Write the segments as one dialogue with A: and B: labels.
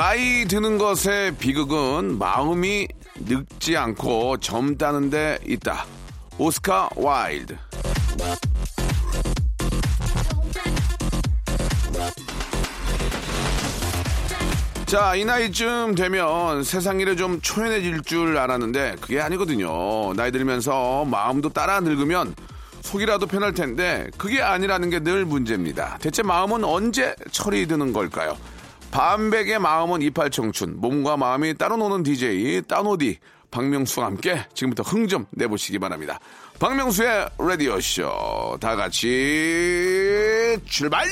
A: 나이 드는 것의 비극은 마음이 늙지 않고 젊다는 데 있다 오스카 와일드 자, 이 나이쯤 되면 세상 일에 좀 초연해질 줄 알았는데 그게 아니거든요. 나이 들면서 마음도 따라 늙으면 속이라도 편할 텐데 그게 아니라는 게 늘 문제입니다. 대체 마음은 언제 철이 드는 걸까요? 반백의 마음은 이팔 청춘, 몸과 마음이 따로 노는 DJ 따노디 박명수와 함께 지금부터 흥 좀 내보시기 바랍니다. 박명수의 라디오쇼 다 같이 출발!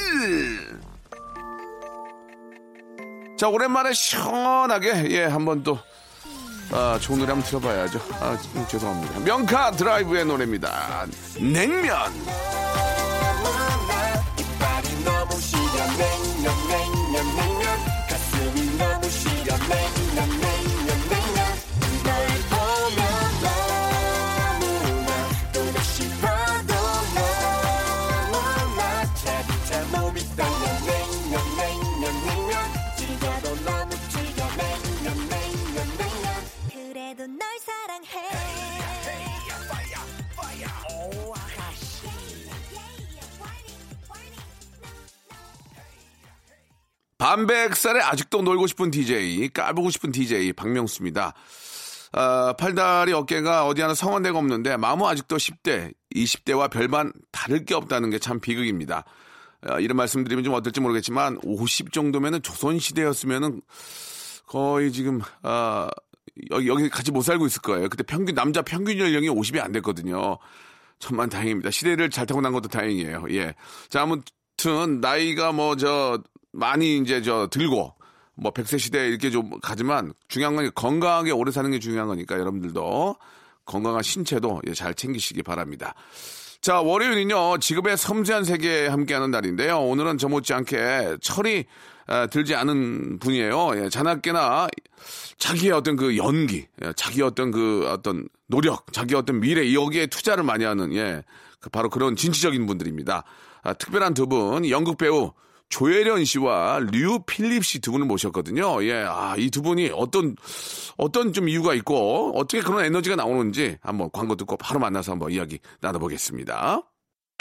A: 자, 오랜만에 시원하게, 예, 한번 또, 아, 좋은 노래 한번 들어봐야죠. 아, 음, 죄송합니다. 명카 드라이브의 노래입니다. 냉면. 반백살에 아직도 놀고 싶은 DJ, 까보고 싶은 DJ, 박명수입니다. 아, 팔다리 어깨가 어디 하나 성한 데가 없는데, 마음은 아직도 10대, 20대와 별반 다를 게 없다는 게 참 비극입니다. 아, 이런 말씀 드리면 좀 어떨지 모르겠지만, 50 정도면은 조선시대였으면은 거의 지금, 아, 여기, 여기 같이 못 살고 있을 거예요. 그때 평균, 남자 평균 연령이 50이 안 됐거든요. 천만 다행입니다. 시대를 잘 타고 난 것도 다행이에요. 예. 자, 아무튼, 나이가 뭐, 저, 많이 이제 저 들고, 뭐, 100세 시대 이렇게 좀 가지만, 중요한 건 건강하게 오래 사는 게 중요한 거니까 여러분들도 건강한 신체도 예, 잘 챙기시기 바랍니다. 자, 월요일은요, 직업의 섬세한 세계에 함께하는 날인데요. 오늘은 저 못지않게 철이 아, 들지 않은 분이에요. 예, 자나깨나 자기의 어떤 그 연기, 예, 자기의 어떤 그 어떤 노력, 자기의 어떤 미래, 여기에 투자를 많이 하는, 예, 그 바로 그런 진취적인 분들입니다. 아, 특별한 두 분, 연극 배우 조혜련 씨와 류 필립 씨 두 분을 모셨거든요. 예, 아, 이 두 분이 어떤, 어떤 좀 이유가 있고, 어떻게 그런 에너지가 나오는지 한번 광고 듣고 바로 만나서 한번 이야기 나눠보겠습니다.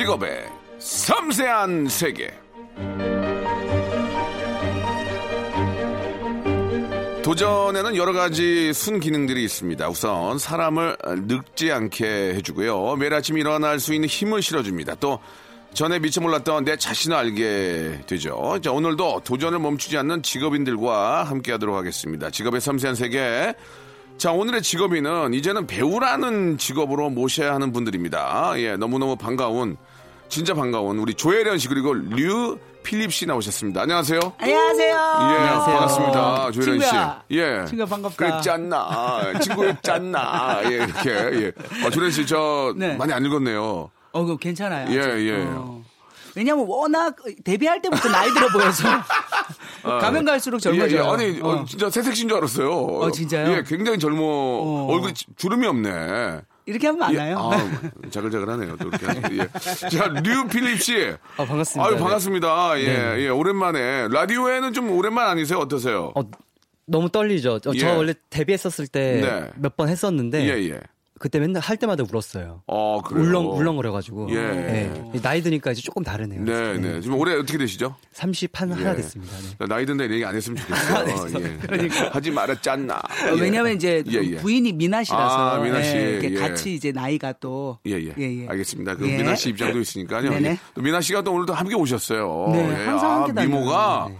A: 직업의 섬세한 세계. 도전에는 여러 가지 순기능들이 있습니다. 우선 사람을 늙지 않게 해주고요. 매일 아침 일어날 수 있는 힘을 실어줍니다. 또 전에 미처 몰랐던 내 자신을 알게 되죠. 자, 오늘도 도전을 멈추지 않는 직업인들과 함께 하도록 하겠습니다. 직업의 섬세한 세계. 자, 오늘의 직업인은 이제는 배우라는 직업으로 모셔야 하는 분들입니다. 예, 너무너무 반가운, 진짜 반가운 우리 조혜련 씨 그리고 류 필립 씨 나오셨습니다. 안녕하세요.
B: 안녕하세요.
A: 예, 반갑습니다. 조혜련 씨.
B: 친구야.
A: 예.
B: 친구야, 반갑다.
A: 그랬잖나. 친구였잖나. 예, 이렇게. 예. 어, 조혜련 씨, 저
B: 네.
A: 많이 안 읽었네요.
B: 어, 그럼 괜찮아요.
A: 예,
B: 아직.
A: 예.
B: 어. 왜냐면 워낙 데뷔할 때부터 나이 들어 보여서 가면 갈수록 젊어져요.
A: 예, 예. 아니, 어,
B: 어.
A: 진짜 새색신 줄 알았어요.
B: 어, 진짜요?
A: 예, 굉장히 젊어. 얼굴 주름이 없네.
B: 이렇게 하면
A: 예,
B: 많아요.
A: 아, 자글자글하네요. 또 이렇게. 하니까. 예. 자, 류 필립 씨.
C: 아, 반갑습니다.
A: 아유,
C: 네.
A: 반갑습니다. 예,
C: 네.
A: 예, 오랜만에. 라디오에는 좀 오랜만 아니세요? 어떠세요?
C: 어, 너무 떨리죠. 저, 저
A: 예.
C: 원래 데뷔했었을 때
A: 네.
C: 몇번 했었는데
A: 예, 예.
C: 그때 맨날 할 때마다 울었어요.
A: 어, 그래요.
C: 울렁 울렁거려가지고.
A: 예.
C: 네. 나이 드니까 이제 조금 다르네요.
A: 네, 네. 지금 올해 어떻게 되시죠?
C: 30한
A: 예.
C: 하나 됐습니다. 네.
A: 나이 든다 이런 얘기 안 했으면 좋겠어요. 예. 하지 말았잖아.
B: 어,
A: 예.
B: 왜냐면 이제
A: 예, 예.
B: 부인이 미나 씨라서
A: 아, 미나 씨.
B: 예, 이렇게
A: 예.
B: 같이 이제 나이가 또
A: 예, 예.
B: 예, 예.
A: 알겠습니다. 그
B: 예.
A: 미나 씨 입장도 있으니까요.
B: 네네.
A: 예. 또 미나 씨가 또 오늘도 함께 오셨어요.
B: 네,
A: 예.
B: 항상
A: 아,
B: 함께 다녀요.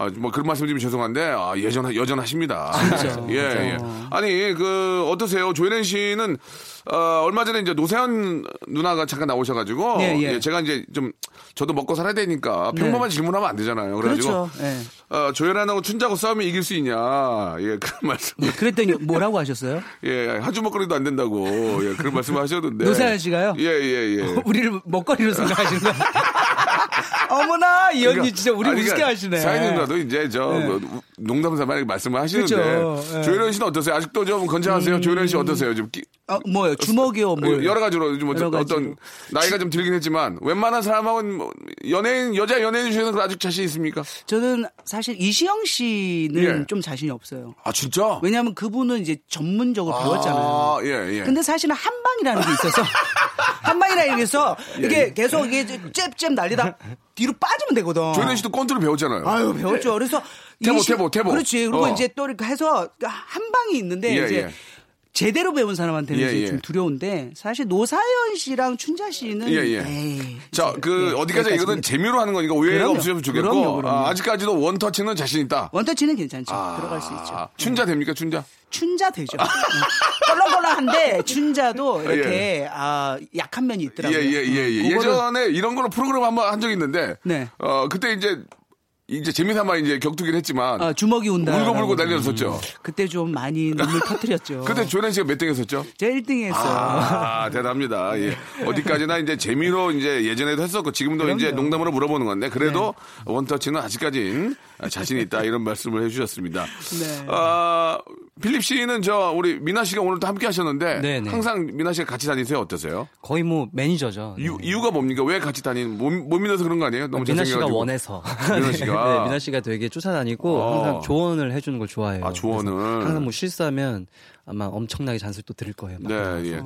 A: 아, 뭐 그런 말씀드리면 죄송한데 아, 예전 여전하십니다.
B: 진짜,
A: 예, 예. 아니 그 어떠세요? 조혜련 씨는 어, 얼마 전에 이제 노세현 누나가 잠깐 나오셔가지고
B: 예, 예.
A: 제가 이제 좀 저도 먹고 살아야 되니까 평범한 질문하면 안 되잖아요. 그래가지고
B: 그렇죠. 예.
A: 어, 조혜련하고 춘자고 싸우면 이길 수 있냐? 예, 그런 말씀.
B: 그랬더니 뭐라고 하셨어요?
A: 예, 한주 먹거리도 안 된다고 예, 그런 말씀을 하셨는데.
B: 노사연 씨가요?
A: 예, 예, 예.
B: 우리를 먹거리로 생각하시는 거예요? 어머나 이 언니
A: 그러니까,
B: 진짜 우리
A: 아니,
B: 우습게
A: 그러니까
B: 하시네.
A: 사인 누나도 이제 저
B: 네.
A: 뭐, 농담 삼아 이렇게 말씀을 하시는데
B: 그죠, 예.
A: 조혜련 씨는 어떠세요? 아직도 좀 건강하세요? 조혜련 씨 어떠세요? 좀 끼-
B: 어, 뭐요? 주먹이요? 뭐
A: 여러 가지로 좀
B: 여러
A: 어떤,
B: 가지로.
A: 나이가 좀 들긴 했지만 웬만한 사람하고는 뭐 연예인 여자 연예인 중에는 아직 자신 있습니까?
B: 저는 사실 이시영 씨는
A: 예.
B: 좀 자신이 없어요.
A: 아 진짜?
B: 왜냐하면 그분은 이제 전문적으로 배웠잖아요.
A: 아, 예, 예.
B: 근데 사실은 한방이라는 게 있어서 한방이라는 게 있어
A: 예,
B: 이게 계속 이게 잽잽 날리다 뒤로 빠지면 되거든.
A: 조혜련 씨도 권투를 배웠잖아요.
B: 아유 배웠죠. 그래서
A: 태보, 태보, 태보.
B: 그렇지. 그리고
A: 어.
B: 이제 또 이렇게 해서 한 방이 있는데
A: 예,
B: 이제
A: 예.
B: 제대로 배운 사람한테는
A: 예, 예.
B: 좀 두려운데 사실 노사연 씨랑 춘자 씨는
A: 예, 예.
B: 에이,
A: 자,
B: 이제,
A: 그
B: 예,
A: 어디까지 이거는. 재미로 하는 거니까 오해가
B: 그럼요.
A: 없으면 좋겠고
B: 그럼요, 그럼요.
A: 아, 아직까지도 원터치는 자신 있다.
B: 원터치는 괜찮죠.
A: 아,
B: 들어갈 수 있죠.
A: 춘자 됩니까 춘자?
B: 춘자 되죠. 네. 껄렁껄렁한데 춘자도 이렇게 아, 약한 면이
A: 예,
B: 있더라고요.
A: 예, 예, 예.
B: 음,
A: 예전에 이런 걸로 프로그램 한번 한 적이 있는데,
B: 네.
A: 어, 그때 이제, 이제 재미삼아 이제 격투기를 했지만,
B: 아, 주먹이 온다.
A: 울고불고 난리였었죠.
B: 그때 좀 많이 눈물 터뜨렸죠.
A: 그때 조현 씨가 몇 등 했었죠?
B: 제가 1등 했어요.
A: 아, 대단합니다. 예. 어디까지나 이제 재미로 이제 예전에도 했었고, 지금도
B: 그럼요.
A: 이제 농담으로 물어보는 건데, 그래도 원터치는 아직까진 자신이 있다, 이런 말씀을 해주셨습니다.
B: 네.
A: 아, 필립 씨는 저, 우리 미나 씨가 오늘도 함께 하셨는데,
C: 네, 네.
A: 항상 미나 씨가 같이 다니세요? 어떠세요?
C: 거의 뭐 매니저죠. 네.
A: 이유, 이유가 뭡니까? 왜 같이 다니는, 못, 못 믿어서 그런 거 아니에요? 너무
C: 미나 씨가
A: 잘생겨가지고.
C: 원해서.
A: 미나 씨가.
C: 네, 미나 씨가 되게 쫓아다니고
A: 어.
C: 항상 조언을 해주는 걸 좋아해요.
A: 아, 조언을.
C: 항상 뭐 실수하면 아마 엄청나게 잔소리 또 들을 거예요. 막.
A: 네, 예.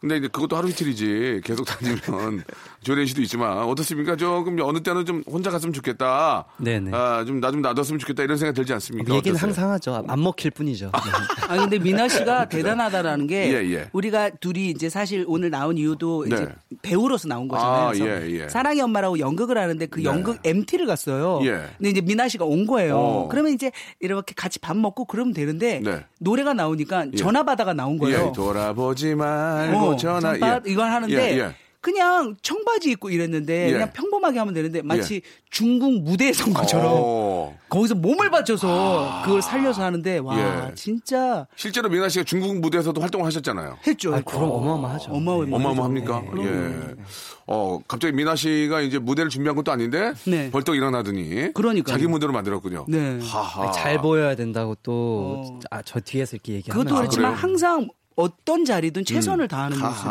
A: 근데 이제 그것도 하루 이틀이지 계속 다니면 조련 씨도 있지만 어떻습니까? 조금 어느 때는 좀 혼자 갔으면 좋겠다.
C: 네네.
A: 아, 좀 나좀 놔뒀으면 좋겠다 이런 생각 들지 않습니까?
C: 얘기는
A: 어떠세요?
C: 항상 하죠. 안 먹힐 뿐이죠. 네.
B: 아 근데 미나 씨가 대단하다라는 게
A: 예, 예.
B: 우리가 둘이 이제 사실 오늘 나온 이유도 이제
A: 네.
B: 배우로서 나온 거잖아요.
A: 아,
B: 그래서
A: 예, 예.
B: 사랑의 엄마라고 연극을 하는데 그 연극 MT를 갔어요.
A: 예.
B: 근데 이제 미나 씨가 온 거예요.
A: 어.
B: 그러면 이제 이렇게 같이 밥 먹고 그러면 되는데
A: 네.
B: 노래가 나오니까 전화 받아가 나온 거예요.
A: 예, 돌아보지 말고
B: 어,
A: 전화.
B: 전화 이걸 하는데
A: 예, 예.
B: 그냥 청바지 입고 이랬는데
A: 예.
B: 그냥 평범하게 하면 되는데 마치 중국 무대에 선 것처럼
A: 어.
B: 거기서 몸을 바쳐서 그걸 살려서 하는데 와
A: 예.
B: 진짜
A: 실제로 미나 씨가 중국 무대에서도 활동을 하셨잖아요.
B: 했죠.
C: 아, 그럼 어마어마하죠.
B: 어마어마하죠.
A: 어마어마합니까?
B: 네,
A: 예. 어, 갑자기 미나 씨가 이제 무대를 준비한 것도 아닌데
B: 네.
A: 벌떡 일어나더니
B: 그러니까요.
A: 자기 무대로 만들었군요.
B: 네.
A: 하하.
C: 잘 보여야 된다고 또
B: 어.
C: 아, 저 뒤에서 이렇게 얘기하면
B: 그것도 그렇지만
A: 그래요?
B: 항상 어떤 자리든 최선을 다하는 모습에.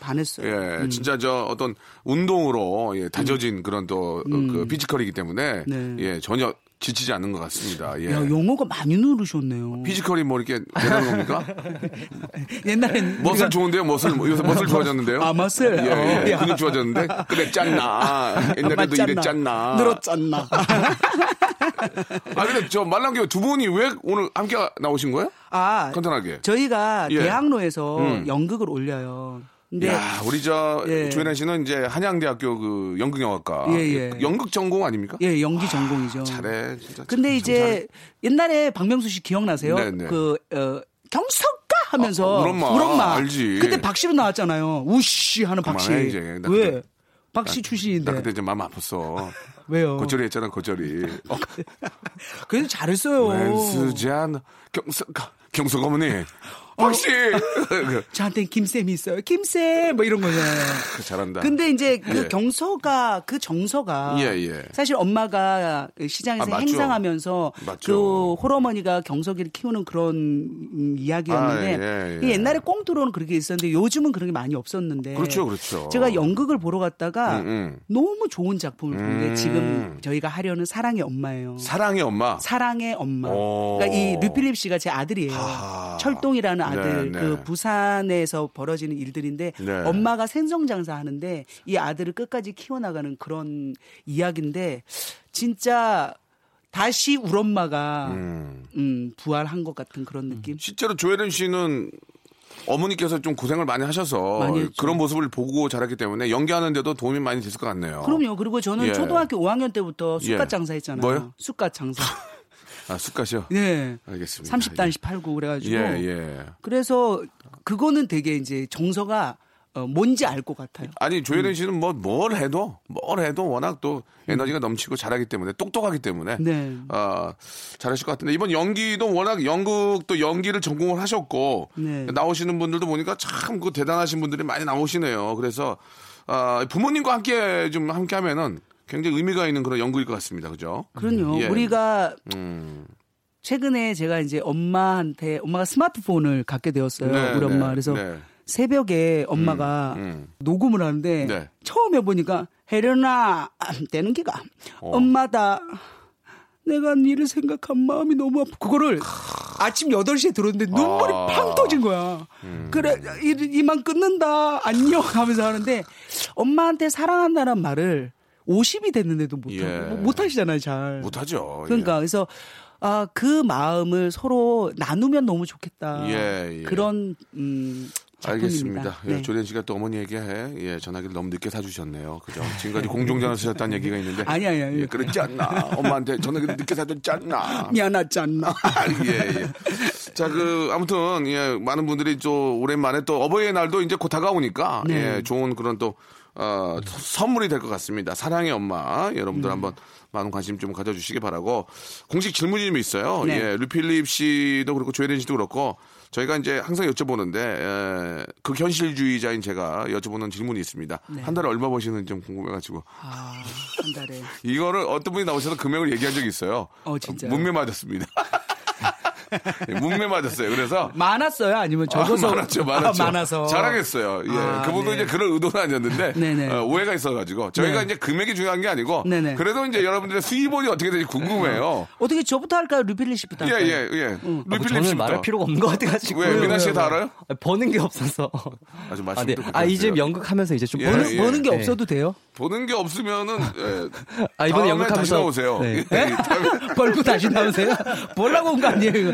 B: 반했어요.
A: 예,
B: 음.
A: 진짜 저 어떤 운동으로 예, 다져진 그런 또그 피지컬이기 때문에
B: 네.
A: 예, 전혀 지치지 않는 것 같습니다. 예.
B: 야, 용어가 많이 누르셨네요.
A: 피지컬이 뭐 이렇게 되는 겁니까?
B: 옛날엔
A: 멋을
B: 우리가-
A: 좋은데요? 멋을 요새 멋을 좋아졌는데요?
B: 아, 멋을?
A: 예,
B: 어,
A: 예.
B: 야.
A: 근육 좋아졌는데 그래 짰나? 옛날에도
B: 맞잖아.
A: 이랬잖나?
B: 늘었잖나.
A: 아 근데 저 말랑교 두 분이 왜 오늘 함께 나오신 거예요?
B: 아,
A: 간단하게.
B: 저희가
A: 예.
B: 대학로에서
A: 음.
B: 연극을 올려요. 근데
A: 야, 우리 저
B: 예.
A: 조현아 씨는 이제 한양대학교 그 연극영화과
B: 예, 예.
A: 연극 전공 아닙니까?
B: 예, 연기 전공이죠.
A: 잘해, 진짜.
B: 근데
A: 참
B: 이제 옛날에 박명수 씨 기억나세요?
A: 네, 네.
B: 그 어, 경석가 하면서
A: 아, 우엄마. 알지.
B: 그때 박씨로 나왔잖아요. 우씨 하는 박씨.
A: 그만해, 이제. 나
B: 왜?
A: 그때-
B: 박씨 출신인데.
A: 나 그때 이제 마음 아팠어.
B: 왜요?
A: 고절이 했잖아, 고절이. 어,
B: 그래도 잘했어요.
A: 웬수잔 경석 경석 어머니 박씨
B: 저한테 김쌤이 있어요. 김쌤 뭐 이런 거잖아요.
A: 잘한다.
B: 근데 이제 그
A: 예.
B: 경서가 그 정서가
A: 예, 예.
B: 사실 엄마가 시장에서
A: 아.
B: 행상하면서. 그 홀어머니가 경석이를 키우는 그런 음, 이야기였는데
A: 아, 예, 예.
B: 이 옛날에 꽁트로는 그렇게 있었는데 요즘은 그런 게 많이 없었는데
A: 그렇죠, 그렇죠.
B: 제가 연극을 보러 갔다가
A: 음, 음.
B: 너무 좋은 작품을 본게
A: 음.
B: 지금 저희가 하려는 사랑의 엄마예요.
A: 사랑의 엄마.
B: 사랑의 엄마.
A: 오.
B: 그러니까 이 류필립 씨가 제 아들이에요.
A: 하하.
B: 철동이라는 아들
A: 네,
B: 그
A: 네.
B: 부산에서 벌어지는 일들인데
A: 네.
B: 엄마가 생선 장사 하는데 이 아들을 끝까지 키워나가는 그런 이야기인데 진짜 다시 우리 엄마가 음. 부활한 것 같은 그런 느낌.
A: 실제로 조혜련 씨는 어머니께서 좀 고생을 많이 하셔서
B: 많이.
A: 그런 모습을 보고 자랐기 때문에 연기하는데도 도움이 많이 됐을 것 같네요.
B: 그럼요. 그리고 저는
A: 예.
B: 초등학교 5학년 때부터
A: 예.
B: 장사했잖아요.
A: 뭐요?
B: 쑥갓 장사.
A: 아, 쑥갓이요?
B: 예.
A: 알겠습니다.
B: 30단씩 팔고 그래가지고.
A: 예, 예.
B: 그래서 그거는 되게 이제 정서가 어, 뭔지 알 것 같아요.
A: 아니
B: 음.
A: 조혜련 씨는 뭐 뭘 해도 뭘 해도 워낙 또 에너지가 넘치고 잘하기 때문에 똑똑하기 때문에
B: 네.
A: 어, 잘하실 것 같은데 이번 연기도 워낙 연극도 연기를 전공을 하셨고
B: 네.
A: 나오시는 분들도 보니까 참 그 대단하신 분들이 많이 나오시네요. 그래서 어, 부모님과 함께 좀 함께 하면은 굉장히 의미가 있는 그런 연극일 것 같습니다. 그죠?
B: 그럼요.
A: 예.
B: 우리가
A: 음.
B: 최근에 제가 이제 엄마한테 엄마가 스마트폰을 갖게 되었어요.
A: 네,
B: 우리 엄마.
A: 네,
B: 그래서
A: 네.
B: 새벽에 엄마가
A: 음.
B: 녹음을 하는데
A: 네.
B: 처음에 보니까 혜련아 안 되는 기가
A: 어.
B: 엄마다 내가 니를 생각한 마음이 너무 아프 그거를 아침 8시에 들었는데 눈물이
A: 아. 음.
B: 팡 터진 거야. 그래 이, 이만 끊는다 안녕 하면서 하는데 엄마한테 사랑한다는 말을 50이 됐는데도 못,
A: 예.
B: 못 하시잖아요 잘.
A: 못 하죠.
B: 그러니까 그래서 아, 그 마음을 서로 나누면 너무 좋겠다.
A: 예, 예.
B: 그런 음 작품입니다.
A: 알겠습니다. 예,
B: 네.
A: 조련 씨가 또 어머니에게 예, 전화기를 너무 늦게 사주셨네요. 그죠? 지금까지 공중전화 쓰셨다는 얘기가 있는데.
B: 아니, 아니, 아니.
A: 예, 그랬지 않나. 엄마한테 전화기를 늦게 사줬지 않나.
B: 미안하지 않나.
A: 예, 예. 자, 그, 아무튼, 예, 많은 분들이 또 오랜만에 또 어버이의 날도 이제 곧 다가오니까,
B: 네.
A: 예, 좋은 그런 또, 어, 선물이 될 것 같습니다. 사랑의 엄마. 여러분들 한번 많은 관심 좀 가져주시기 바라고. 공식 질문이 좀 있어요.
B: 네.
A: 예, 류필립 씨도 그렇고 조혜린 씨도 그렇고, 저희가 이제 항상 여쭤보는데, 예, 극현실주의자인 제가 여쭤보는 질문이 있습니다. 한 달에 얼마 버시는지 좀 궁금해가지고.
B: 아, 한 달에.
A: 이거를 어떤 분이 나오셔서 금액을 얘기한 적이 있어요.
B: 어, 진짜요?
A: 문매 맞았습니다. 예, 문매 맞았어요. 그래서
B: 많았어요? 아니면 적어서?
A: 아, 많았죠, 많았죠.
B: 아, 많아서.
A: 잘하겠어요. 예,
B: 아,
A: 그분도
B: 네.
A: 이제 그런 의도는 아니었는데. 어, 오해가 있어가지고 저희가
B: 네.
A: 이제 금액이 중요한 게 아니고
B: 네네.
A: 그래도 이제 여러분들의 수입원이 어떻게 되는지 궁금해요.
B: 어떻게 저부터 할까요? 루필리 씨부터
A: 예,
B: 할까요?
A: 예, 예.
C: 아, 뭐
A: 루필립
C: 저는
A: 씨부터.
C: 말할 필요가 없는 것 같아가지고.
A: 왜 미나 씨가 다 알아요?
C: 아, 버는 게 없어서.
A: 아주
C: 아,
A: 말씀
C: 네.
A: 또
C: 아, 이제 연극하면서 이제 좀
A: 예,
C: 버는,
A: 예.
B: 버는 게
C: 네.
B: 없어도 돼요?
A: 보는 게 없으면은 예,
C: 아, 이번에 연극하면서.
A: 나오세요.
C: 네.
A: 예, 다음에-
B: 벌고 다시 나오세요? 보려고 온 거 아니에요? 이거?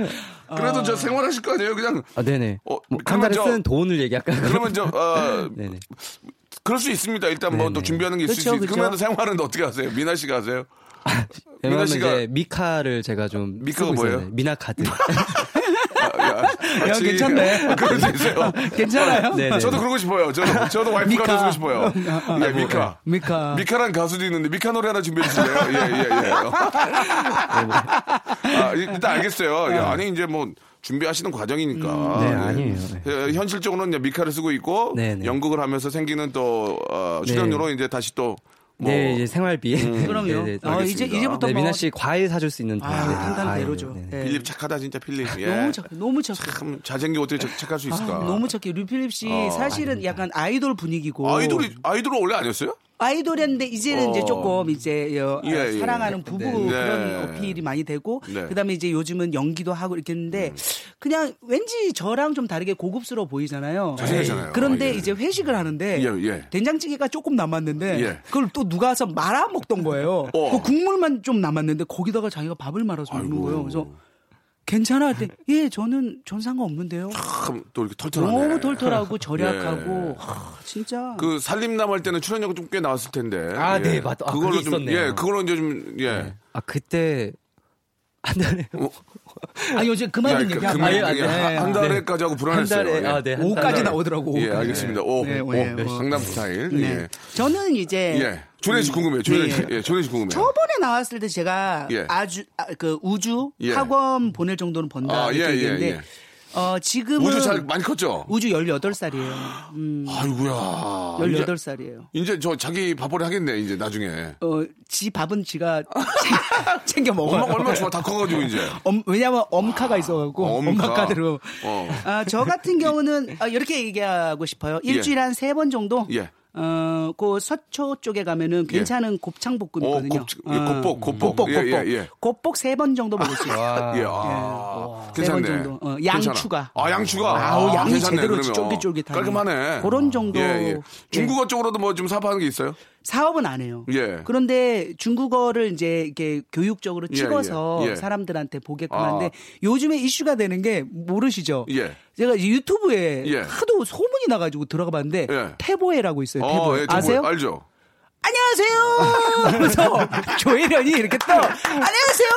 A: 그래도 저 생활하실 거 아니에요? 그냥
C: 아, 네네.
A: 어,
C: 뭐, 한 달에
A: 저-
C: 쓰는 돈을 얘기할까요?
A: 그러면 저 어,
C: 네네.
A: 그럴 수 있습니다. 일단 뭐 또. 준비하는 게 있을
B: 그쵸,
A: 수 있어요. 그러면 생활은 어떻게 하세요? 미나 씨가 하세요? 미나
C: 왜냐면
A: 씨가
C: 이제 미카를 제가 좀
A: 미카가 뭐예요?
C: 미나 카드.
A: 야,
B: 야, 괜찮네.
A: 그럴 수 있어요.
B: 괜찮아요?
C: 네네.
A: 저도 그러고 싶어요. 저도, 저도 와이프가. 돼주고 싶어요. 예, 미카.
B: 미카.
A: 미카란 가수도 있는데 미카 노래 하나 준비해 주실래요? 예, 예, 예. 아, 일단 알겠어요. 예, 아니 이제 뭐 준비하시는 과정이니까.
C: 네,
A: 예.
C: 아니에요. 네.
A: 예, 현실적으로는 이제 미카를 쓰고 있고
C: 네, 네.
A: 연극을 하면서 생기는 또 어, 출연료로 이제 다시 또 뭐,
C: 네, 이제 생활비.
B: 그럼요.
C: 네, 네.
B: 어, 이제. 이제부터
C: 네,
B: 뭐.
C: 미나 씨 과일 사줄 수 있는 돈.
B: 아,
C: 네,
B: 한단
C: 과일.
B: 대로죠.
C: 네, 네.
B: 네.
A: 필립 착하다 진짜 필립. 예.
B: 너무 착해, 너무 착해.
A: 참 잘생기고 어떻게 착- 착할 수 있을까?
B: 아, 너무 착해. 류 필립 씨
A: 어,
B: 사실은 약간 아이돌 분위기고.
A: 아이돌이 아이돌은 원래 아니었어요?
B: 아이돌이었는데 이제는
A: 어.
B: 이제 조금 이제 어,
A: 예, 예.
B: 사랑하는 부부
A: 네.
B: 그런
A: 네.
B: 어필이 많이 되고
A: 네. 음.
B: 그다음에 이제 요즘은 연기도 하고 이렇게 했는데 그냥 왠지 저랑 좀 다르게 고급스러워 보이잖아요.
A: 잘생겼잖아요.
B: 그런데
A: 예.
B: 이제 회식을 하는데
A: 예, 예.
B: 된장찌개가 조금 남았는데
A: 예.
B: 그걸 또 누가 와서 말아 먹던 거예요.
A: 어.
B: 그 국물만 좀 남았는데 거기다가 자기가 밥을 말아서 먹는. 거예요. 그래서 괜찮아 했더니 예 저는 전 상관없는데요.
A: 참또 이렇게 털털하네.
B: 너무 털털하고 절약하고
A: 예.
B: 하, 진짜
A: 그 살림남 할 때는 출연료가 좀 꽤 나왔을 텐데.
C: 아,
A: 예.
C: 네, 맞다. 아,
A: 그걸로 좀
C: 있었네요.
A: 예, 그걸로 이제 좀 예.
C: 아, 그때 한 달에
B: 아 요즘 그만
A: 야,
B: 좀
A: 그-
B: 얘기하면
A: 금액이
C: 아,
A: 그냥
C: 네.
A: 한, 한
C: 네.
A: 달에까지 하고
C: 한
A: 불안했어요.
C: 달에
A: 예.
C: 아, 네. 한
B: 5까지
C: 달에.
B: 나오더라고.
A: 예,
B: 5까지.
A: 알겠습니다. 오,
B: 네,
A: 오,
B: 예, 뭐.
A: 강남 스타일.
B: 네.
A: 예.
B: 저는 이제
A: 예. 조례 씨 궁금해요. 조례 씨,
B: 네.
A: 예, 조례 씨 궁금해요.
B: 저번에 나왔을 때 제가
A: 예.
B: 아주 아, 그 우주
A: 예.
B: 학원 보낼 정도는 번다
A: 아, 예, 예,
B: 얘기했는데
A: 예.
B: 어 지금은
A: 우주 잘 많이 컸죠?
B: 우주 18살이에요. 음,
A: 아이고야.
B: 18살이에요.
A: 이제, 이제 저 자기 밥벌이 하겠네, 이제 나중에.
B: 어, 지 밥은 지가 챙겨 먹어요.
A: 엄마가 얼마나 좋아, 다 커가지고 이제.
B: 엄, 왜냐면 엄카가 있어갖고
A: 어, 엄카.
B: 엄마 카드로.
A: 어.
B: 아, 저 같은 경우는 아, 이렇게 얘기하고 싶어요. 일주일에 한 세 번 정도
A: 예.
B: 어, 그 서초 쪽에 가면은 괜찮은 곱창 볶음
A: 어,
B: 있거든요.
A: 곱- 예, 곱복, 곱복.
B: 곱복,
A: 예,
B: 곱복.
A: 예, 예.
B: 곱복 세 번 정도 먹을 수 있어요.
C: 와.
A: 예, 아,
B: 세번. 정도. 어, 양
A: 괜찮아.
B: 추가.
A: 아, 양 추가.
B: 아우,
A: 아,
B: 양이
A: 괜찮네,
B: 제대로. 쫄깃쫄깃하네.
A: 깔끔하네.
B: 그런 정도.
A: 예, 예.
B: 예.
A: 중국어 쪽으로도 뭐 좀 사업하는 게 있어요?
B: 사업은 안 해요.
A: 예.
B: 그런데 중국어를 이제 이렇게 교육적으로
A: 예,
B: 찍어서
A: 예, 예.
B: 사람들한테 보게끔
A: 아.
B: 하는데 요즘에 이슈가 되는 게 모르시죠?
A: 예.
B: 제가 유튜브에
A: 예.
B: 하도 소문이 나가지고 들어가 봤는데
A: 예.
B: 태보에라고 있어요. 태보.
A: 어, 예, 저
B: 아세요?
A: 뭐, 알죠?
B: 안녕하세요. 그래서 조혜련이 이렇게 또 안녕하세요.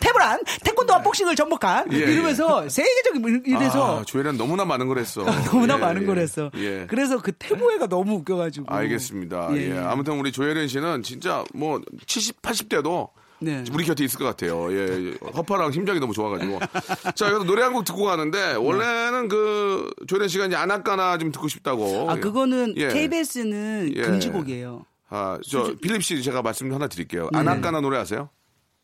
B: 태블한 태권도와 복싱을 접목한
A: 예,
B: 이러면서 세계적인 이래서
A: 아, 조회는 너무나 많은 걸 했어.
B: 너무나
A: 예,
B: 많은
A: 예.
B: 걸 했어.
A: 예.
B: 그래서 그 태보회가 너무 웃겨가지고.
A: 알겠습니다.
B: 예.
A: 아무튼 우리 조혜련 씨는 진짜 뭐 70, 80대도
B: 네.
A: 우리 곁에 있을 것 같아요. 예, 허파랑 심장이 너무 좋아가지고. 자, 여기서 노래 한 곡 듣고 가는데 원래는 그 조혜련 씨가 이제 아나까나 좀 듣고 싶다고.
B: 아 그거는
A: 예.
B: KBS는
A: 예.
B: 금지곡이에요.
A: 아, 저 필립 씨 제가 말씀 하나 드릴게요.
B: 네.
A: 아나까나 노래 아세요?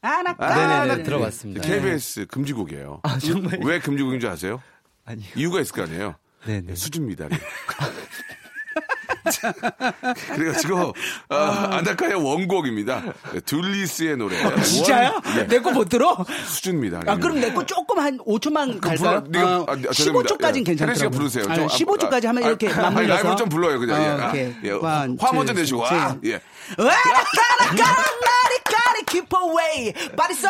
B: 아나까.
C: 네네네 들어봤습니다.
A: KBS 금지곡이에요.
C: 아 정말
A: 왜 금지곡인 줄 아세요?
C: 아니요.
A: 이유가 있을 거 아니에요.
C: 네네.
A: 수준 미달이. 그래가지고 아, 아나카의 원곡입니다. 둘리스의 노래.
B: 진짜요?
A: 원- 예,
B: 내거 못 들어?
A: 수준 미달이.
B: 아 그럼 내 거 조금 한 5초만 갈까요?
A: 불러- 네가- 아, 아, 죄송합니다.
B: 15초까지는
A: 예.
B: 괜찮더라고요.
A: 혜리 씨가 부르세요.
B: 아니,
A: 좀,
B: 15초까지 하면
A: 아,
B: 이렇게
A: 아,
B: 맞물려서.
A: 라이브 좀 불러요, 그냥. 예.
B: 어,
A: 아,
B: 오케이.
A: 예. 화 먼저 내시고. 와. 예.
B: 까나까나까나 까 리 keep away body so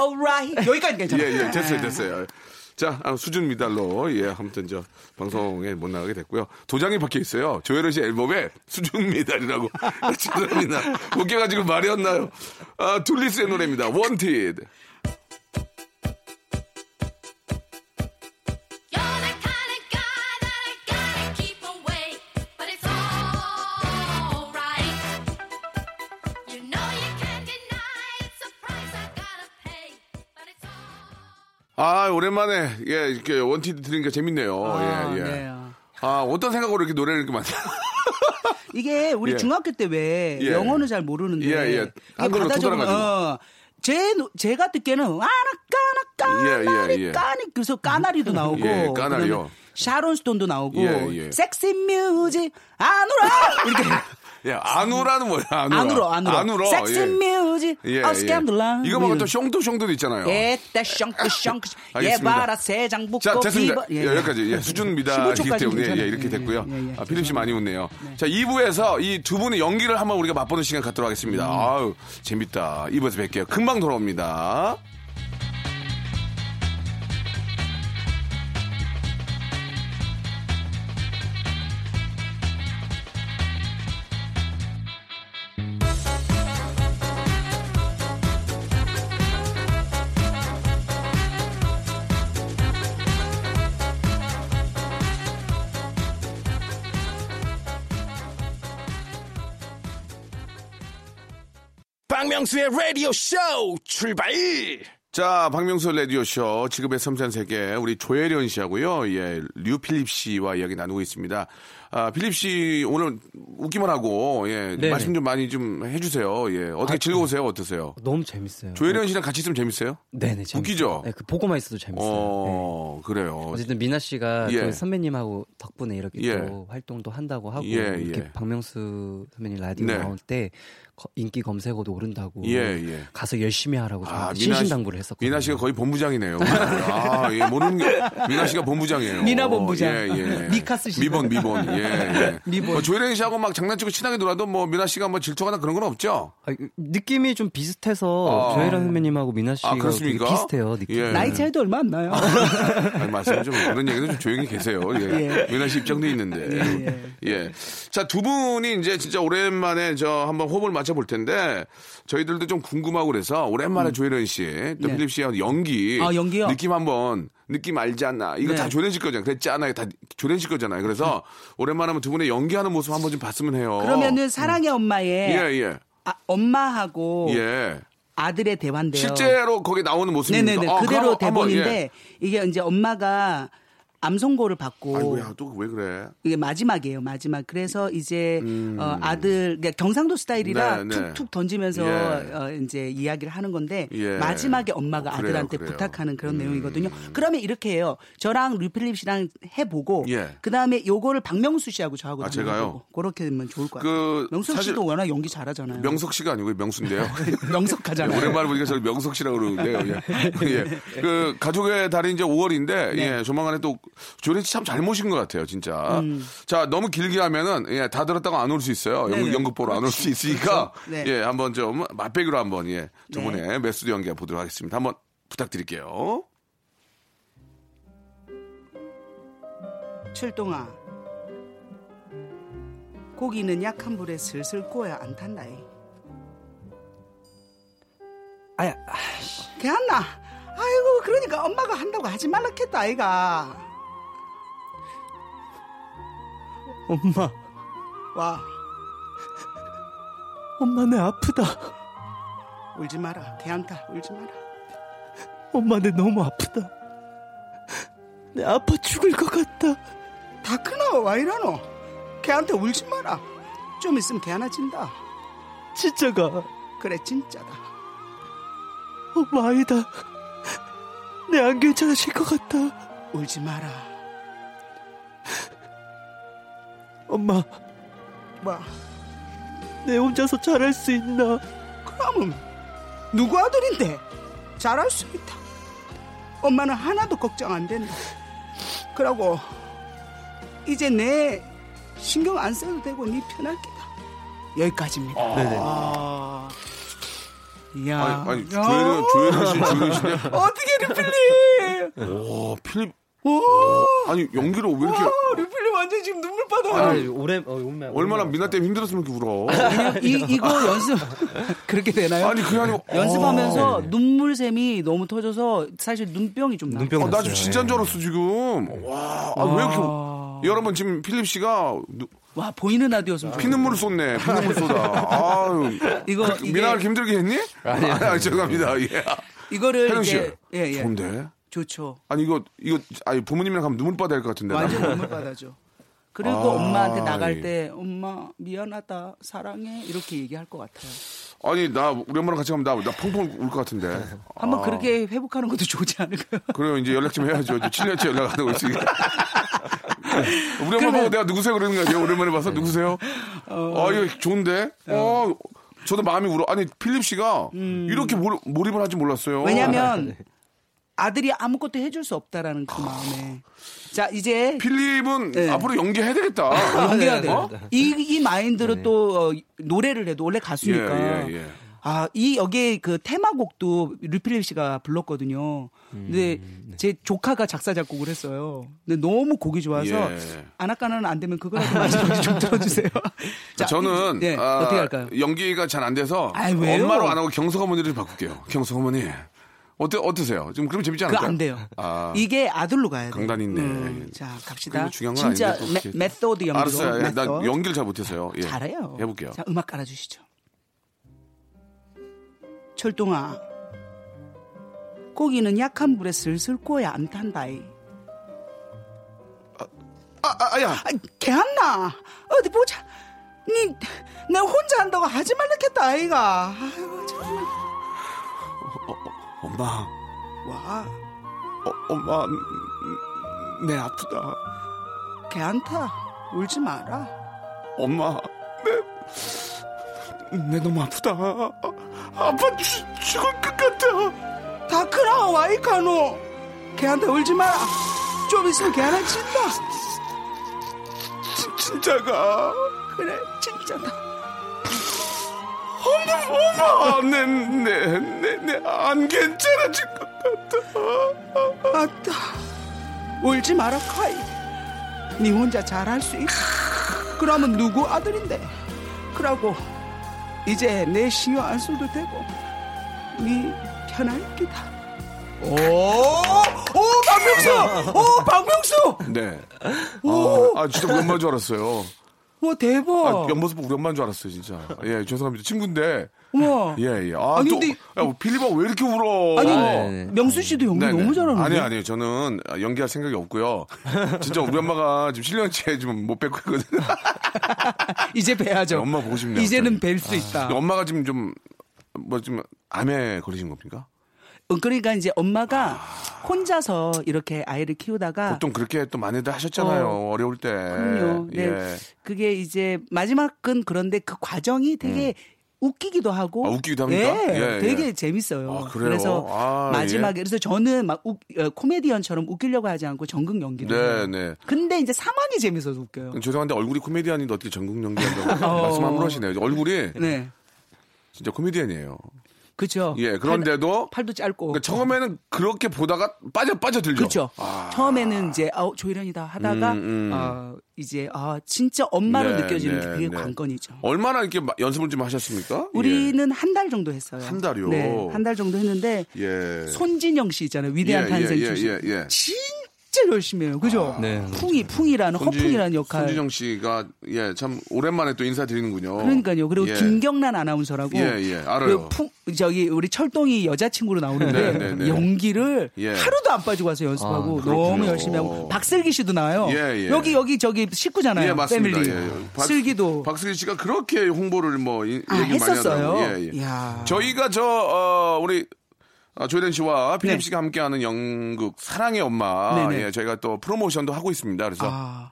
B: alright 여기까지 괜찮아요.
A: 예, 예, 됐어요, 됐어요. 자, 아, 수준 미달로, 예, 아무튼 저, 방송에 못 나가게 됐고요. 도장이 박혀 있어요. 조혜련 씨 앨범에 수준 미달이라고. 죄송합니다. 웃겨가지고 말이 안 나요. 아, 둘리스의 노래입니다. Wanted.
D: You're
A: 오랜만에, 예, 이렇게 Wanted 들으니까 재밌네요.
B: 아,
A: 예, 예.
B: 네.
A: 아, 어떤 생각으로 이렇게 노래를 이렇게 만들어?
B: 이게 우리
A: 예.
B: 중학교 때왜
A: 예.
B: 영어는 잘 모르는데
A: 예, 예. 한글로 토달아가지고.
B: 어, 제 노- 제가 듣기에는 아나 까나
A: 예, 예,
B: 까나리
A: 예.
B: 까니 그래서 까나리도 나오고
A: 예, 까나리요.
B: 샤론 스톤도 나오고. Sexy Music 아누라 이렇게
A: 예, 안우라는 뭐야, 안우라.
B: 안으로 안으로
A: 안우로.
B: 섹시
A: 예.
B: 뮤직
A: 예,
B: 어
A: 예.
B: 스캔들라
A: 이거 말고 또 숑도 있잖아요.
B: 에따 샹크 샹크
A: 알겠습니다.
B: 예바라 세장 붙고
A: 자, 됐습니다.
B: 비버-
A: 예, 여기까지. 예, 수준 미달이기
B: 15초
A: 때문에
B: 까지는
A: 예, 이렇게. 됐고요.
B: 예, 예,
A: 아, 필립 씨 많이 웃네요. 자, 2부에서 이 두 분의 연기를 한번 우리가 맛보는 시간 갖도록 하겠습니다.
B: 음.
A: 아유, 재밌다. 2부에서 뵐게요. 금방 돌아옵니다.
E: 박명수의 라디오 쇼 출발!
A: 자, 박명수 라디오 쇼, 지금의 섬세한 세계, 우리 조혜련 씨하고요, 예, 류 필립 씨와 이야기 나누고 있습니다. 아, 필립 씨, 오늘 웃기만 하고, 예,
C: 네네.
A: 말씀 좀 많이 좀 해주세요. 예, 어떻게 즐거우세요? 어떠세요?
C: 너무 재밌어요.
A: 조혜련 씨랑 같이 있으면 재밌어요?
C: 네네 재밌어요.
A: 웃기죠?
C: 네, 그 보고만 있어도 재밌어요. 네.
A: 어, 그래요.
C: 어쨌든 미나 씨가
A: 예.
C: 또 선배님하고 덕분에 이렇게
A: 예.
C: 또 활동도 한다고 하고
A: 예,
C: 이렇게
A: 예.
C: 박명수 선배님 라디오
A: 네.
C: 나올 때 거- 인기 검색어도 오른다고
A: 예, 예.
C: 가서 열심히 하라고
A: 아, 씨-
C: 신신 당부를 했었거든요.
A: 미나 씨가 거의 본부장이네요. 아, 예, 모르는 게, 미나 씨가 본부장이에요.
B: 미나 본부장.
A: 예, 예.
B: 미카 쓰시는
A: 미본, 미본, 예, 예. 뭐 조혜련 씨하고 막 장난치고 친하게 놀아도 뭐 미나 씨가 뭐 질투하나 그런 건 없죠?
C: 아, 느낌이 좀 비슷해서
A: 아.
C: 조혜련 선배님하고 미나 씨가
A: 아, 그렇습니까?
C: 비슷해요. 느낌.
A: 예.
B: 나이 차이도 얼마 안 나요.
A: 아니, 말씀 좀, 그런 얘기는 좀 조용히 계세요. 예. 미나 씨 입장도 있는데. 예, 자, 두 분이 이제 진짜 오랜만에 저 한번 호흡을 맞춰 볼 텐데, 저희들도 좀 궁금하고 그래서 오랜만에 조혜련 씨, 또
B: 네.
A: 필립 씨하고 연기.
B: 아, 연기요?
A: 느낌 한번, 느낌 알지 않나. 이거
B: 네.
A: 다 조혜련 씨 거잖아요. 그랬지 않아요. 다 조혜련 씨 거잖아요. 그래서 오랜만에 한번 두 분의 연기하는 모습 한번 좀 봤으면 해요.
B: 그러면은 사랑의 엄마의
A: 예, 예.
B: 아, 엄마하고
A: 예.
B: 아들의 대화인데요.
A: 실제로 거기 나오는 모습입니까?
B: 네네네
A: 아,
B: 그대로 대본인데
A: 예.
B: 이게 이제 엄마가 암 선고를 받고
A: 아이고야, 또 왜 그래?
B: 이게 마지막이에요, 마지막. 그래서 이제 어, 아들 그러니까 경상도 스타일이라
A: 음. 네, 네.
B: 툭툭 던지면서
A: 예.
B: 어, 이제 이야기를 하는 건데
A: 예.
B: 마지막에 엄마가
A: 어, 그래요,
B: 아들한테
A: 그래요. 음.
B: 부탁하는 그런 내용이거든요. 그러면 이렇게 해요. 저랑 류필립 씨랑 해보고
A: 예.
B: 그 다음에 요거를 박명수 씨하고 저하고
A: 아, 제가요?
B: 그렇게 되면 좋을
A: 것그
B: 같아요. 명수
A: 사실
B: 씨도 워낙 연기 잘하잖아요.
A: 명석 씨가 아니고 명수인데요.
B: 명석하잖아요.
A: 오랜만에 보니까 저 명석 씨라고 그러는데요. 예. 예. 그 가족의 달이 이제 5월인데
B: 네.
A: 예, 조만간에 또 조혜련 씨 참 잘 모신 것 같아요, 진짜.
B: 음.
A: 자, 너무 길게 하면은 예, 다 들었다가 안올 수 있어요. 연극,
B: 네네.
A: 연극 보러 안 올 수 있으니까
B: 그렇죠. 네.
A: 예, 한번 좀 맛배기로 한번 예, 두
B: 네.
A: 분의 method 연기 보도록 하겠습니다. 한번 부탁드릴게요.
B: 철동아. 고기는 약한 불에 슬슬 구워야 안 탄다이.
C: 아야,
B: 걔 안나 아이고 그러니까 엄마가 한다고 하지 말라겠다 아이가.
C: 엄마,
B: 와
C: 엄마 내 아프다.
B: 울지 마라. 걔한테 울지 마라.
C: 엄마 내 너무 아프다. 내 아파 죽을 것 같다.
B: 다 크나 와 이러노. 걔한테 울지 마라. 좀 있으면 걔 하나 진다.
C: 진짜가
B: 그래 진짜다.
C: 엄마 아니다. 내 안 괜찮아질 것 같다.
B: 울지 마라.
C: 엄마, 와내 혼자서 잘할 수 있나?
B: 그러면 누구 아들인데 잘할 수 있다. 엄마는 하나도 걱정 안 된다. 그러고 이제 내 신경 안 써도 되고 네 편할 게다. 여기까지입니다.
C: 네네.
B: 아, 이야.
A: 아니, 아니
B: 야.
A: 조혜련, 조혜련 씨, 조혜련 씨네.
B: 어떻게 류필리?
A: 오, 필립.
B: 오,
A: 아니, 연기를 왜 이렇게.
B: 와, 류필리 완전 지금 눈물 빠져.
C: 아니, 오래, 어, 오래,
A: 얼마나 미나 때문에 힘들었으면 이렇게 울어.
B: 이, 이거 연습 그렇게 되나요?
A: 아니, 그게 아니고.
B: 연습하면서
A: 어.
B: 눈물샘이 너무 터져서 사실 눈병이 좀 나.
C: 눈병
A: 어, 나 지금
C: 났어요.
A: 진짜인 줄 알았어, 지금. 와, 아, 왜 이렇게. 여러분, 지금 필립 씨가 누-
B: 와 보이는 라디오였으면 좋겠다.
A: 피눈물을 쏟네. 피눈물 쏟아. 아유.
B: 이거
A: 그,
B: 이게-
A: 미나를 힘들게 했니? 아니요. 아, 죄송합니다. 예.
B: 이거를
A: 혜령 씨.
B: 이제 예, 예.
A: 좋은데?
B: 좋죠.
A: 아니, 이거, 이거, 아니, 부모님이랑 가면 눈물 빠질 것 같은데.
B: 완전
A: 나.
B: 눈물 받아죠. 그리고
A: 아,
B: 엄마한테 나갈
A: 예.
B: 때 엄마 미안하다 사랑해 이렇게 얘기할 것 같아요.
A: 아니, 나, 우리 엄마랑 같이 가면 나, 나 펑펑 울 것 같은데.
B: 한번
A: 아.
B: 그렇게 회복하는 것도 좋지 않을까요?
A: 그래요, 이제 연락 좀 해야죠. 이제 7년째 연락 안 하고 있으니까. 우리 엄마 보고 내가 누구세요? 그러는 거야. 오랜만에 봐서 누구세요? 아, 이거 좋은데? 어, 저도 마음이 울어. 아니, 필립 씨가 이렇게 몰, 몰입을 하지 몰랐어요.
B: 음. 왜냐하면 아들이 아무것도 해줄 수 없다라는 그 마음에 자 이제
A: 필립은
B: 네.
A: 앞으로 연기해야 되겠다.
B: 연기해야
C: 네,
B: 돼요.
C: 네,
B: 이, 이 마인드로 또 어, 노래를 해도 원래 가수니까.
A: 예, 예, 예.
B: 아, 이 여기에 그 테마곡도 류필립 씨가 불렀거든요. 근데
C: 음,
B: 제 조카가 작사 작곡을 했어요. 근데 너무 곡이 좋아서
A: 예.
B: 아나까나는 안 되면 그거라도 마지막에 좀 들어주세요. 자,
A: 저는
B: 네,
A: 아,
B: 어떻게 할까요?
A: 연기가 잘 안 돼서
B: 아이?
A: 엄마로 안 하고 경석 어머니를 바꿀게요. 경석 어머니. 어때 어떠세요? 지금 그럼 재밌지 않을까요?
B: 안 돼요.
A: 아,
B: 이게 아들로 가야 돼요.
A: 강단 있네.
B: 음, 자, 갑시다.
A: 중요한 건
B: 진짜
A: 아닌데 또
B: 메. method 연기로.
A: 알았어요. 예, 나. 연기를 잘 못해서요. 예.
B: 잘해요.
A: 해볼게요.
B: 자, 음악 깔아주시죠. 철동아, 고기는 약한 불에 슬슬 구워야 안 탄다이.
A: 아, 아, 야.
B: 아, 개안나 어디 보자. 니, 내 혼자 한다고 하지 말랬겠다, 아이가. 아이고, 정말.
A: 엄마,
B: 와,
A: 어, 엄마, 음, 내 아프다.
B: 개안타. 울지 마라.
A: 엄마, 내, 내 너무 아프다. 아파 죽, 죽을 것 같아.
B: 다 크나, 와이카노. 걔한테 울지 마라. 좀 있으면 걔 하나 친다.
A: 진- 진짜가.
B: 그래, 진짜다.
A: 엄마, 내, 내, 내, 내, 안 괜찮아질 것 같아.
B: 아따, 울지 마라, 카이. 니 혼자 잘할 수 있어. 그러면 누구 아들인데? 그러고, 이제 내 신경 안 써도 되고, 니 편할 기다. 오, 오, 박명수! 오, 박명수!
A: 네. 아, 아, 진짜 그 엄마인 줄 알았어요.
B: 와 대박.
A: 아, 옆모습 우리 엄마인 줄 알았어요, 진짜. 예, 죄송합니다. 친구인데.
B: 우와.
A: 예, 예. 아,
B: 아니,
A: 또,
B: 근데-
A: 야, 빌리바 왜 이렇게 울어?
B: 아니
C: 네.
B: 명수 씨도 연기
A: 네네.
B: 너무 잘하는데.
A: 아니, 아니, 저는 연기할 생각이 없고요. 진짜 우리 엄마가 지금 7년째 지금 못 뵙고 있거든 요.
B: 이제 뵈야죠.
A: 엄마 보고 싶네요.
B: 이제는. 뵐 수 있다.
A: 엄마가 지금 좀, 뭐, 좀, 암에 걸리신 겁니까?
B: 어, 그러니까 이제 엄마가 혼자서 이렇게 아이를 키우다가
A: 보통 그렇게 또 많이들 하셨잖아요. 어, 려울 때
B: 그럼요. 네.
A: 예.
B: 그게 이제 마지막은 그런데 그 과정이 되게 웃기기도 하고
A: 아, 웃기기도 합니까?
B: 예,
A: 예,
B: 되게
A: 예.
B: 재밌어요.
A: 아, 그래요?
B: 그래서
A: 아,
B: 마지막에
A: 예.
B: 그래서 저는 막 웃- 어, 코미디언처럼 웃기려고 하지 않고 전극 연기를
A: 네. 네.
B: 근데 이제 상황이 재밌어서 웃겨요.
A: 죄송한데 얼굴이 코미디언인데 어떻게 전국 연기한다고
B: 어.
A: 말씀 함부로 하시네요. 얼굴이
B: 네.
A: 진짜 코미디언이에요.
B: 그렇죠.
A: 예, 그런데도
B: 팔 도 짧고
A: 그러니까 처음에는 그렇게 보다가 빠져 빠져들죠.
B: 그렇죠.
A: 아.
B: 처음에는 이제 아, 조이련이다 하다가
A: 음, 음.
B: 어, 이제 아 진짜 엄마로
A: 네,
B: 느껴지는
A: 네,
B: 그게
A: 네.
B: 관건이죠.
A: 얼마나 이렇게 마- 연습을 좀 하셨습니까?
B: 우리는 한달 정도 했어요.
A: 한 달이요?
B: 네, 한 달 정도 했는데
A: 예. 예.
B: 손진영 씨 있잖아요. 위대한
A: 예,
B: 탄생
A: 예,
B: 출신.
A: 예, 예.
B: 진짜 열심히 해요. 그죠?
C: 네.
B: 풍이, 풍이라는,
A: 손지-
B: 허풍이라는 역할.
A: 손진영 씨가 예, 참 오랜만에 또 인사드리는군요.
B: 그러니까요. 그리고
A: 예.
B: 김경란 아나운서라고.
A: 예, 예, 알아요.
B: 그 풍, 저기, 우리 철동이 여자친구로 나오는데,
A: 네, 네, 네.
B: 연기를
A: 예.
B: 하루도 안 빠지고 와서 연습하고
A: 아,
B: 너무. 열심히 하고. 박슬기 씨도 나와요.
A: 예, 예.
B: 여기, 여기, 저기 식구잖아요.
A: 예, 맞습니다.
B: 패밀리.
A: 예. 박-
B: 슬기도.
A: 박슬기 씨가 그렇게 홍보를 뭐 이-
B: 아,
A: 얘기 많이
B: 했었어요?
A: 하더라고요. 예, 예.
B: 이야.
A: 저희가 저 어, 우리 어, 조혜련 씨와 필립
B: 네.
A: 씨가 함께하는 연극 사랑의 엄마
B: 네네.
A: 예, 저희가 또 프로모션도 하고 있습니다. 그래서
B: 아,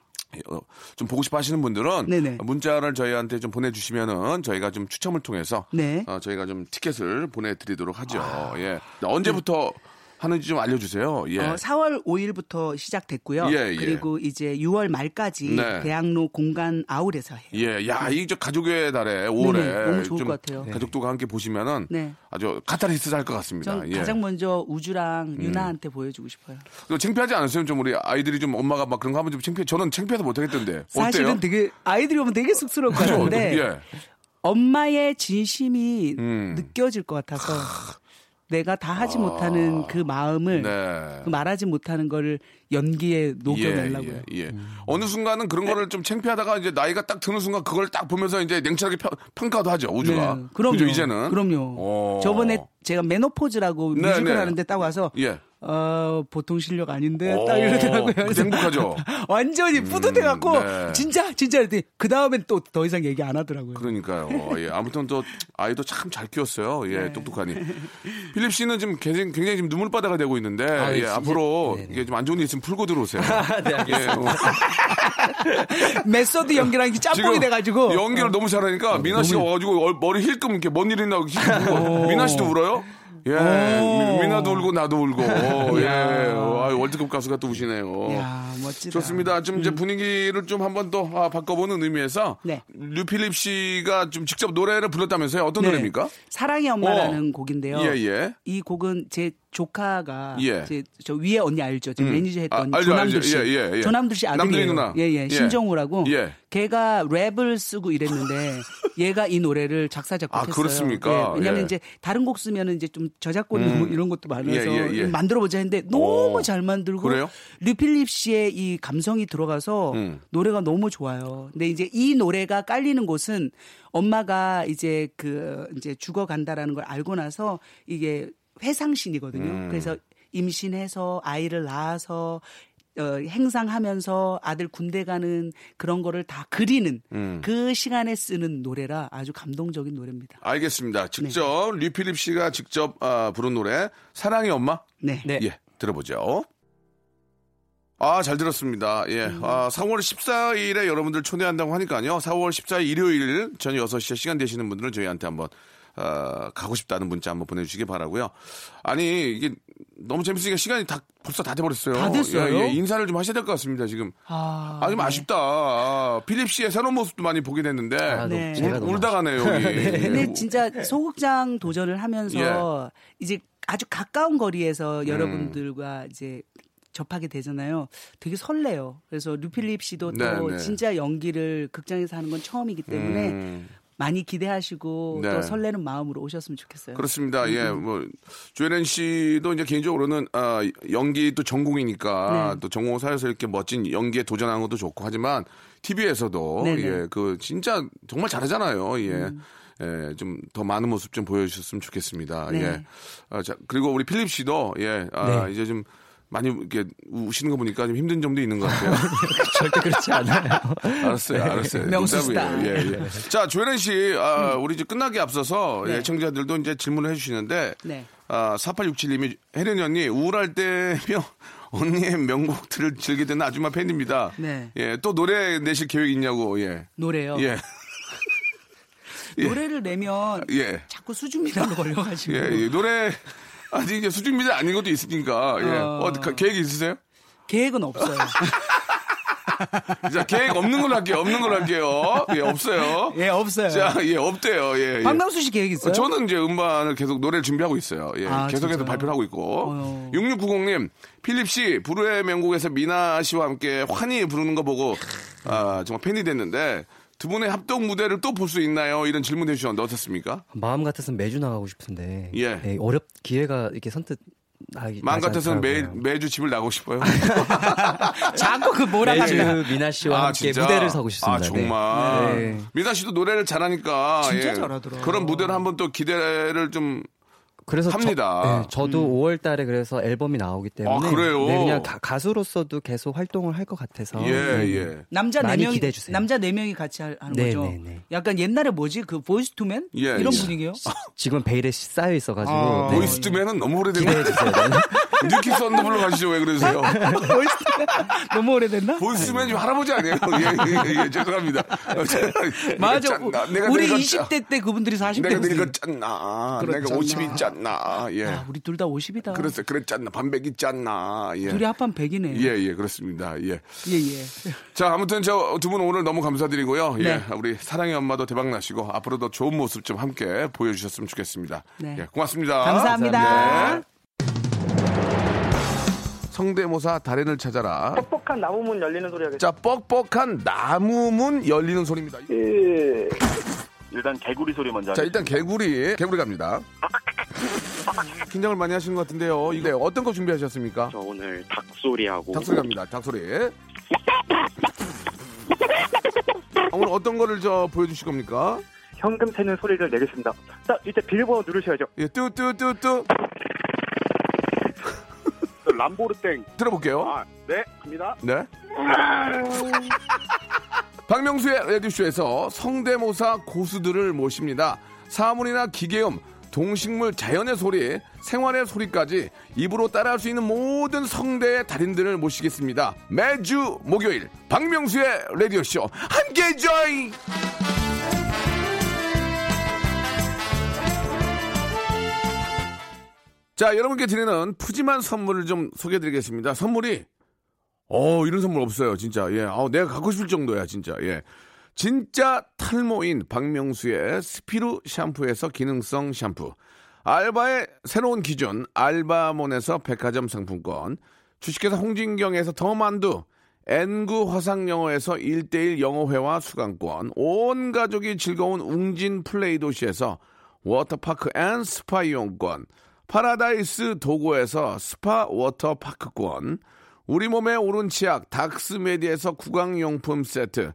A: 어, 좀 보고 싶어 하시는 분들은
B: 네네.
A: 문자를 저희한테 좀 보내주시면은 저희가 좀 추첨을 통해서
B: 네.
A: 어, 저희가 좀 티켓을 보내드리도록 하죠. 예. 언제부터 하는지 좀 알려주세요. 예.
B: 어, 4월 5일부터 시작됐고요.
A: 예, 예.
B: 그리고 이제 6월 말까지
A: 네.
B: 대학로 공간 아울에서 해요.
A: 예, 야, 이 저 가족의 달에 5월에
B: 네네, 너무 좋을 좀것 같아요.
A: 가족들과 함께 보시면은
B: 네.
A: 아주 카타르시스 할 것 같습니다.
B: 전
A: 예. 음.
B: 가장 먼저 우주랑 유나한테 보여주고 싶어요.
A: 창피하지 않았어요? 좀 우리 아이들이 좀 엄마가 막 그런 거 하면 좀 창피해. 저는 창피해서 못 하겠던데.
B: 사실은
A: 어때요?
B: 되게 아이들이 오면 되게 쑥스러울 것 같은데
A: 예.
B: 엄마의 진심이
A: 음.
B: 느껴질 것 같아서 내가 다 하지 못하는 그 마음을
A: 네.
B: 그 말하지 못하는 거를 연기에 녹여내려고요.
A: 예, 예. 어느 순간은 그런 거를 좀 창피하다가 이제 나이가 딱 드는 순간 그걸 딱 보면서 이제 냉철하게 평, 평가도 하죠, 우주가.
B: 네, 그럼요.
A: 그죠, 이제는.
B: 그럼요.
A: 어.
B: 저번에 제가 Menopause라고
A: 네,
B: 뮤지컬
A: 네.
B: 하는데 딱 와서
A: 예.
B: 어, 보통 실력 아닌데
A: 오,
B: 딱 이러더라고요. 그래서
A: 행복하죠?
B: 완전히 뿌듯해 갖고
A: 네.
B: 진짜 진짜 이랬더니 그 다음엔 또 더 이상 얘기 안 하더라고요.
A: 그러니까요. 예. 아무튼 또 아이도 참 잘 키웠어요. 예,
B: 네.
A: 똑똑하니. 필립 씨는 지금 굉장히, 굉장히 지금 눈물바다가 되고 있는데,
C: 아,
A: 예, 앞으로
C: 네네.
A: 이게 좀 안 좋은 일 있으면 풀고 들어오세요.
C: 네, 알겠습니다.
A: 예, 어.
B: method 연기랑 짬뽕이 돼가지고
A: 연기를 너무 잘하니까 미나 씨가 와가지고 얼- 머리 힐끔 이렇게 뭔일 있나 힐끔 미나 씨도 울어요? 예, 미- 미나도 울고 나도 울고 예, 아, 월드컵 가수가 또 우시네요.
B: 야 멋지다.
A: 좋습니다. 좀 이제 분위기를 좀 한번 또 아, 바꿔보는 의미에서
B: 네.
A: 류필립 씨가 좀 직접 노래를 불렀다면서요? 어떤
B: 네.
A: 노래입니까?
B: 사랑의 엄마라는 곡인데요.
A: 예, 예.
B: 이 곡은 제 조카가
A: 예.
B: 제, 저 위에 언니 알죠? 저
A: 음.
B: 매니저 했던
A: 아,
B: 조남들. 씨.
A: 예, 예, 예.
B: 조남들 씨 아들이에요.
A: 누나.
B: 예, 예.
A: 예.
B: 신정우라고.
A: 예.
B: 걔가 랩을 쓰고 이랬는데 얘가 이 노래를 작사 작곡했어요.
A: 아, 그렇습니까?
B: 예, 왜냐면
A: 예.
B: 이제 다른 곡 쓰면은 이제 좀 저작권 뭐 이런 것도 많아서
A: 예.
B: 만들어 보자 했는데 너무
A: 오.
B: 잘 만들고
A: 그래요?
B: 류필립 씨의 이 감성이 들어가서
A: 음.
B: 노래가 너무 좋아요. 근데 이제 이 노래가 깔리는 곳은 엄마가 이제 그 이제 죽어 간다라는 걸 알고 나서 이게 회상신이거든요.
A: 음.
B: 그래서 임신해서 아이를 낳아서 어, 행상하면서 아들 군대 가는 그런 거를 다 그리는
A: 음.
B: 그 시간에 쓰는 노래라 아주 감동적인 노래입니다.
A: 알겠습니다. 직접 류필립 씨가 직접 아, 부른 노래 사랑의 엄마
B: 네.
C: 네.
A: 예, 들어보죠. 아, 잘 들었습니다. 예. 아, 4월 14일에 여러분들 초대한다고 하니까요. 4월 14일 일요일 저녁 6시에 시간 되시는 분들은 저희한테 한번 어, 가고 싶다는 문자 한번 보내주시기 바라고요. 아니 이게 너무 재밌으니까 시간이 다 벌써 다 돼버렸어요.
B: 다 됐어요?
A: 예, 예, 인사를 좀 하셔야 될 것 같습니다. 지금
B: 아,
A: 아, 좀 아쉽다. 아, 필립 씨의 새로운 모습도 많이 보게 됐는데
C: 아,
B: 네.
C: 제가
A: 울, 울다 가네요 여기.
B: 근데 진짜 소극장 도전을 하면서 이제 아주 가까운 거리에서 여러분들과 이제 접하게 되잖아요. 되게 설레요. 그래서 류필립 씨도 또
A: 네, 네.
B: 진짜 연기를 극장에서 하는 건 처음이기 때문에
A: 음.
B: 많이 기대하시고
A: 네.
B: 또 설레는 마음으로 오셨으면 좋겠어요.
A: 그렇습니다. 예, 뭐 조혜련 씨도 이제 개인적으로는 아, 연기도 전공이니까
B: 네.
A: 또 전공 사에서 이렇게 멋진 연기에 도전하는 것도 좋고 하지만 TV에서도
B: 네네. 음.
A: 예, 그 진짜 정말 잘하잖아요. 예. 예, 좀 더 많은 모습 좀 보여주셨으면 좋겠습니다.
B: 네.
A: 예. 아, 자, 그리고 우리 필립 씨도 예, 아,
C: 네.
A: 이제 좀 많이 이렇게 우시는 거 보니까 좀 힘든 점도 있는 것 같아요.
C: 절대 그렇지 않아요.
A: 알았어요, 알았어요.
B: 명수
A: 농담이에요. 예, 예. 자, 조혜련 씨, 아, 우리 이제 끝나기 앞서서
B: 네.
A: 애청자들도 이제 질문을 해주시는데,
B: 네.
A: 아, 4867님이 혜련이 언니 우울할 때며 언니의 명곡들을 즐기게 되는 아줌마 팬입니다.
B: 네.
A: 예, 또 노래 내실 계획 있냐고, 예.
B: 노래요.
A: 예, 예.
B: 노래를 내면
A: 예.
B: 자꾸 수줍미라로 걸려가지고
A: 예, 예. 노래, 아직 이제 수준비자 아닌 것도 있으니까, 예.
B: 어.
A: 어, 그 계획 있으세요?
B: 계획은 없어요.
A: 자, 계획 없는 걸로 할게요. 없는 걸로 할게요. 예, 없어요.
B: 예, 없어요.
A: 자, 예, 없대요. 예, 예.
B: 박명수 씨 계획 있어요?
A: 저는 이제 음반을 계속 노래를 준비하고 있어요. 예.
B: 아,
A: 계속해서
B: 진짜요?
A: 발표를 하고 있고.
B: 어휴.
A: 6690님, 필립 씨, 불후의 명곡에서 미나 씨와 함께 환희 부르는 거 보고, 아, 정말 팬이 됐는데, 두 분의 합동 무대를 또 볼 수 있나요? 이런 질문 해주셨는데 어떻습니까?
C: 마음 같아서는 매주 나가고 싶은데
A: 예.
C: 네, 어렵 기회가 이렇게 선뜻 나기
A: 마음 같아서는 매. 매주 집을 나가고 싶어요.
B: 자꾸 그 뭐라
C: 매주. 미나 씨와
A: 아,
C: 함께
A: 진짜?
C: 무대를 서고 싶습니다.
A: 아, 정말.
C: 네. 네.
A: 미나 씨도 노래를 잘하니까.
B: 진짜
A: 예.
B: 잘하더라.
A: 그런 무대를 한번 또 기대를 좀.
C: 그래서
A: 합니다.
C: 저, 도 5월 달에 그래서 앨범이 나오기 때문에
A: 아, 그래요?
C: 네, 그냥 가, 수로서도 계속 활동을 할 것 같아서
A: 예,
C: 네.
A: 예.
B: 남자 네
C: 주세요.
B: 남자 네 명이 같이 하- 하는
C: 네,
B: 거죠.
C: 네, 네.
B: 약간 옛날에 뭐지 그 Boyz II Men
A: 예,
B: 이런
A: 예.
B: 분위기요?
C: 지금은 베일에 쌓여 있어 가지고
B: 아.
C: 네.
A: Boyz II Men은 너무 오래된 거
C: 주세요. 네.
A: 뉴키스 언더블로 가시죠. 왜 그러세요?
B: 보이스 투맨 너무 오래됐나?
A: 보이스맨 좀 할아버지 아니에요? 예, 예, 예, 죄송합니다.
B: 맞아.
A: 짰나? 내가
B: 우리
A: 늙었-
B: 20대 때 그분들이 40대
A: 내가 늙었잖나. 내가
B: 그렇잖아.
A: 50이 짰나. 예.
B: 아, 우리 둘 다 50이다.
A: 그랬어, 그랬잖나. 반백이 짰나. 예.
B: 둘이 합한 100이네.
A: 예, 예, 그렇습니다. 예.
B: 예, 예.
A: 자, 아무튼 저 두 분 오늘 너무 감사드리고요. 예.
B: 네.
A: 우리 사랑의 엄마도 대박 나시고 앞으로도 좋은 모습 좀 함께 보여주셨으면 좋겠습니다.
B: 네.
A: 예, 고맙습니다.
B: 감사합니다.
A: 네. 성대모사 달인을 찾아라.
F: 뻑뻑한 나무문 열리는 소리 하겠습니다.
A: 자, 뻑뻑한 나무문 열리는 소리입니다.
G: 일단 개구리 소리 먼저
A: 자, 일단 개구리, 개구리 갑니다. 긴장을 많이 하시는 것 같은데요. 이게 어떤 거 준비하셨습니까?
G: 저 오늘 닭소리하고
A: 닭소리 갑니다. 닭소리. 아, 오늘 어떤 거를 저 보여주실 겁니까?
F: 현금 세는 소리를 내겠습니다. 자, 이제 비밀번호 누르셔야죠.
A: 예, 뚜뚜뚜뚜
G: 람보르땡
A: 들어볼게요.
G: 아, 네 갑니다
A: 네. 박명수의 라디오쇼에서 성대모사 고수들을 모십니다. 사물이나 기계음, 동식물, 자연의 소리, 생활의 소리까지 입으로 따라할 수 있는 모든 성대의 달인들을 모시겠습니다. 매주 목요일 박명수의 라디오쇼 함께 join! 자, 여러분께 드리는 푸짐한 선물을 좀 소개해 드리겠습니다. 선물이 어, 이런 선물 없어요, 진짜. 예. 아, 내가 갖고 싶을 정도야, 진짜. 예. 진짜 탈모인 박명수의 스피루 샴푸에서 기능성 샴푸. 알바의 새로운 기준, 알바몬에서 백화점 상품권. 주식회사 홍진경에서 더 만두. N구 화상영어에서 1대1 영어회화 수강권. 온 가족이 즐거운 웅진 플레이 도시에서 워터파크 and 스파 이용권. 파라다이스 도고에서 스파 워터파크권. 우리 몸의 오른 치약 닥스메디에서 구강용품 세트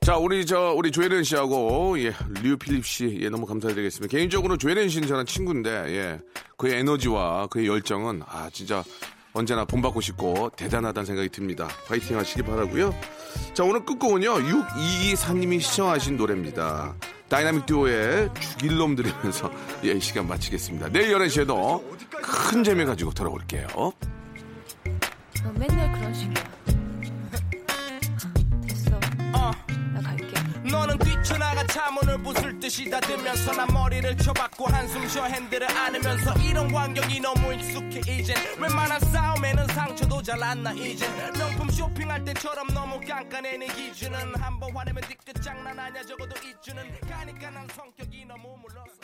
A: 자, 우리 저 우리 조혜련 씨하고 예, 류 필립 씨 예, 너무 감사드리겠습니다. 개인적으로 조혜련 씨는 저랑 친구인데 예, 그의 에너지와 그의 열정은 아 진짜 언제나 본받고 싶고 대단하다는 생각이 듭니다. 파이팅 하시기 바라고요. 자, 오늘 끝곡은요. 6224님이 신청하신 노래입니다. 다이나믹 듀오의 죽일 놈 들으면서 예, 이 시간 마치겠습니다. 내일 11시에도 큰 재미 가지고 돌아올게요.
H: 너 맨날 그런 식이야.
E: 너는 뛰쳐나가 차문을 부술 듯이 닫으면서 나 머리를 쳐박고 한숨 쉬어 핸들을 안으면서 이런 환경이 너무 익숙해 이젠 웬만한 싸움에는 상처도 잘 안 나 이젠 명품 쇼핑할 때처럼 너무 깐깐해 내 기준은. 한번 화내면 뒤끝 장난 아냐 적어도 이주는. 가니까 난 성격이 너무 물렀어